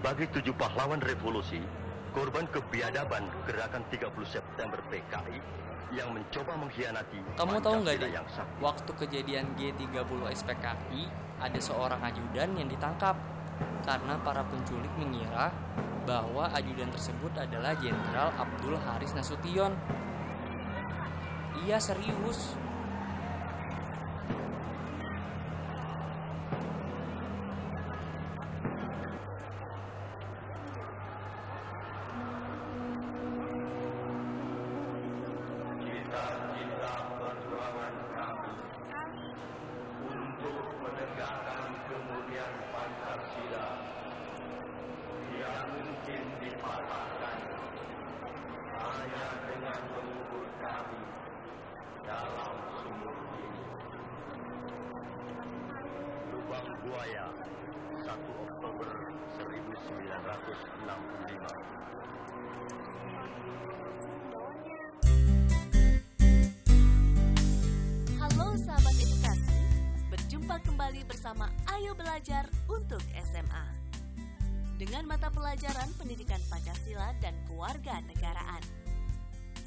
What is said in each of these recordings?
bagi tujuh pahlawan revolusi, korban kebiadaban gerakan 30 September PKI yang mencoba mengkhianati Kamu tahu nggak deh, waktu kejadian G30 SPKI ada seorang ajudan yang ditangkap karena para penculik mengira bahwa ajudan tersebut adalah Jenderal Abdul Haris Nasution. Iya serius. yang Pancasila yang mungkin dipatahkan hanya dengan mengukur kami dalam sumur ini. Lubang Buaya 1 Oktober 1965 bersama Ayo Belajar untuk SMA. Dengan mata pelajaran pendidikan Pancasila dan keluarga negaraan.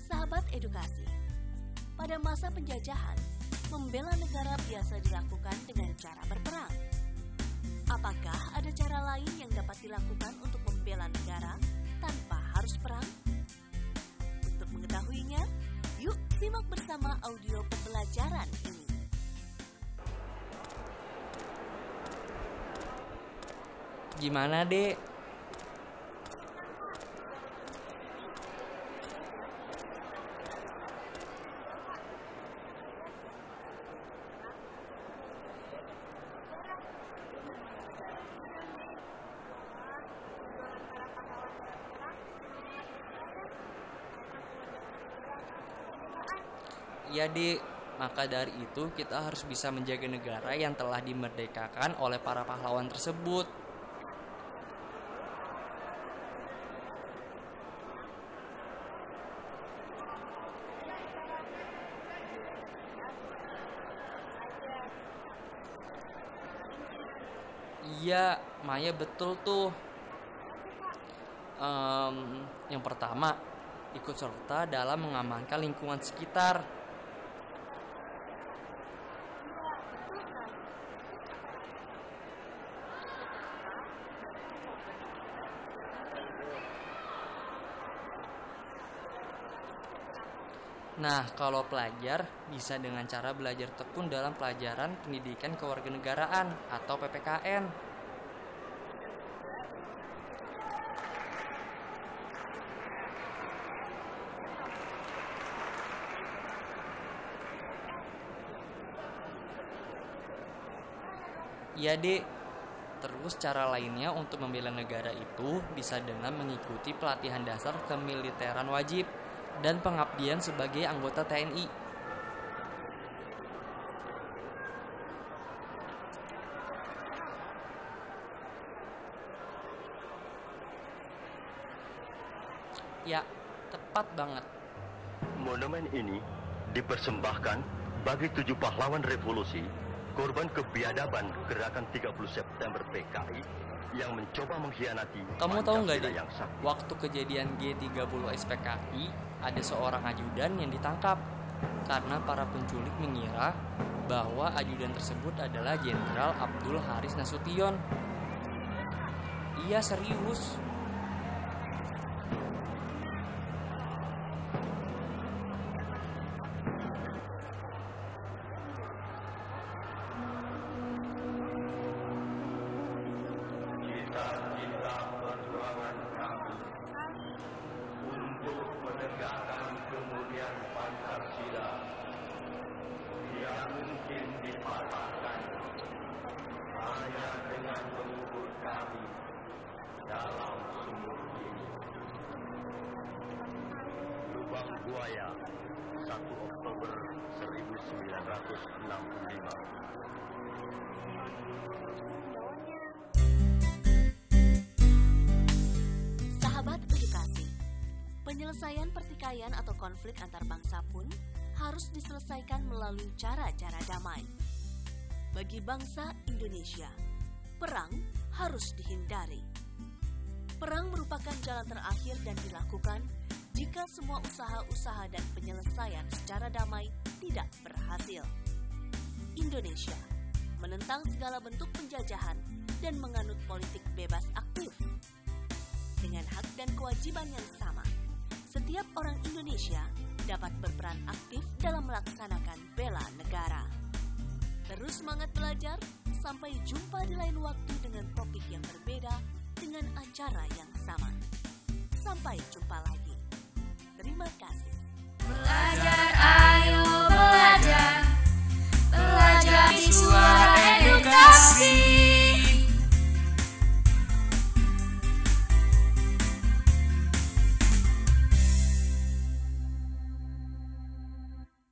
Sahabat edukasi, pada masa penjajahan, membela negara biasa dilakukan dengan cara berperang. Apakah ada cara lain yang dapat dilakukan untuk membela negara tanpa harus perang? Untuk mengetahuinya, yuk simak bersama audio pembelajaran Gimana dek? Ya dek, maka dari itu kita harus bisa menjaga negara yang telah dimerdekakan oleh para pahlawan tersebut. Iya, Maya betul tuh. Em, yang pertama, ikut serta dalam mengamankan lingkungan sekitar. Nah, kalau pelajar bisa dengan cara belajar tekun dalam pelajaran pendidikan kewarganegaraan atau PPKN. Iya dek, terus cara lainnya untuk membela negara itu bisa dengan mengikuti pelatihan dasar kemiliteran wajib dan pengabdian sebagai anggota TNI. Ya, tepat banget. Monumen ini dipersembahkan bagi tujuh pahlawan revolusi, korban kebiadaban gerakan 30 September PKI yang mencoba mengkhianati Kamu tahu nggak deh, sah. waktu kejadian G30 SPKI ada seorang ajudan yang ditangkap karena para penculik mengira bahwa ajudan tersebut adalah Jenderal Abdul Haris Nasution. Iya serius. Buaya 1 Oktober 1965 Sahabat edukasi, penyelesaian pertikaian atau konflik antar bangsa pun harus diselesaikan melalui cara-cara damai. Bagi bangsa Indonesia, perang harus dihindari. Perang merupakan jalan terakhir dan dilakukan jika semua usaha-usaha dan penyelesaian secara damai tidak berhasil. Indonesia menentang segala bentuk penjajahan dan menganut politik bebas aktif. Dengan hak dan kewajiban yang sama, setiap orang Indonesia dapat berperan aktif dalam melaksanakan bela negara. Terus semangat belajar, sampai jumpa di lain waktu dengan topik yang berbeda dengan acara yang sama. Sampai jumpa lagi.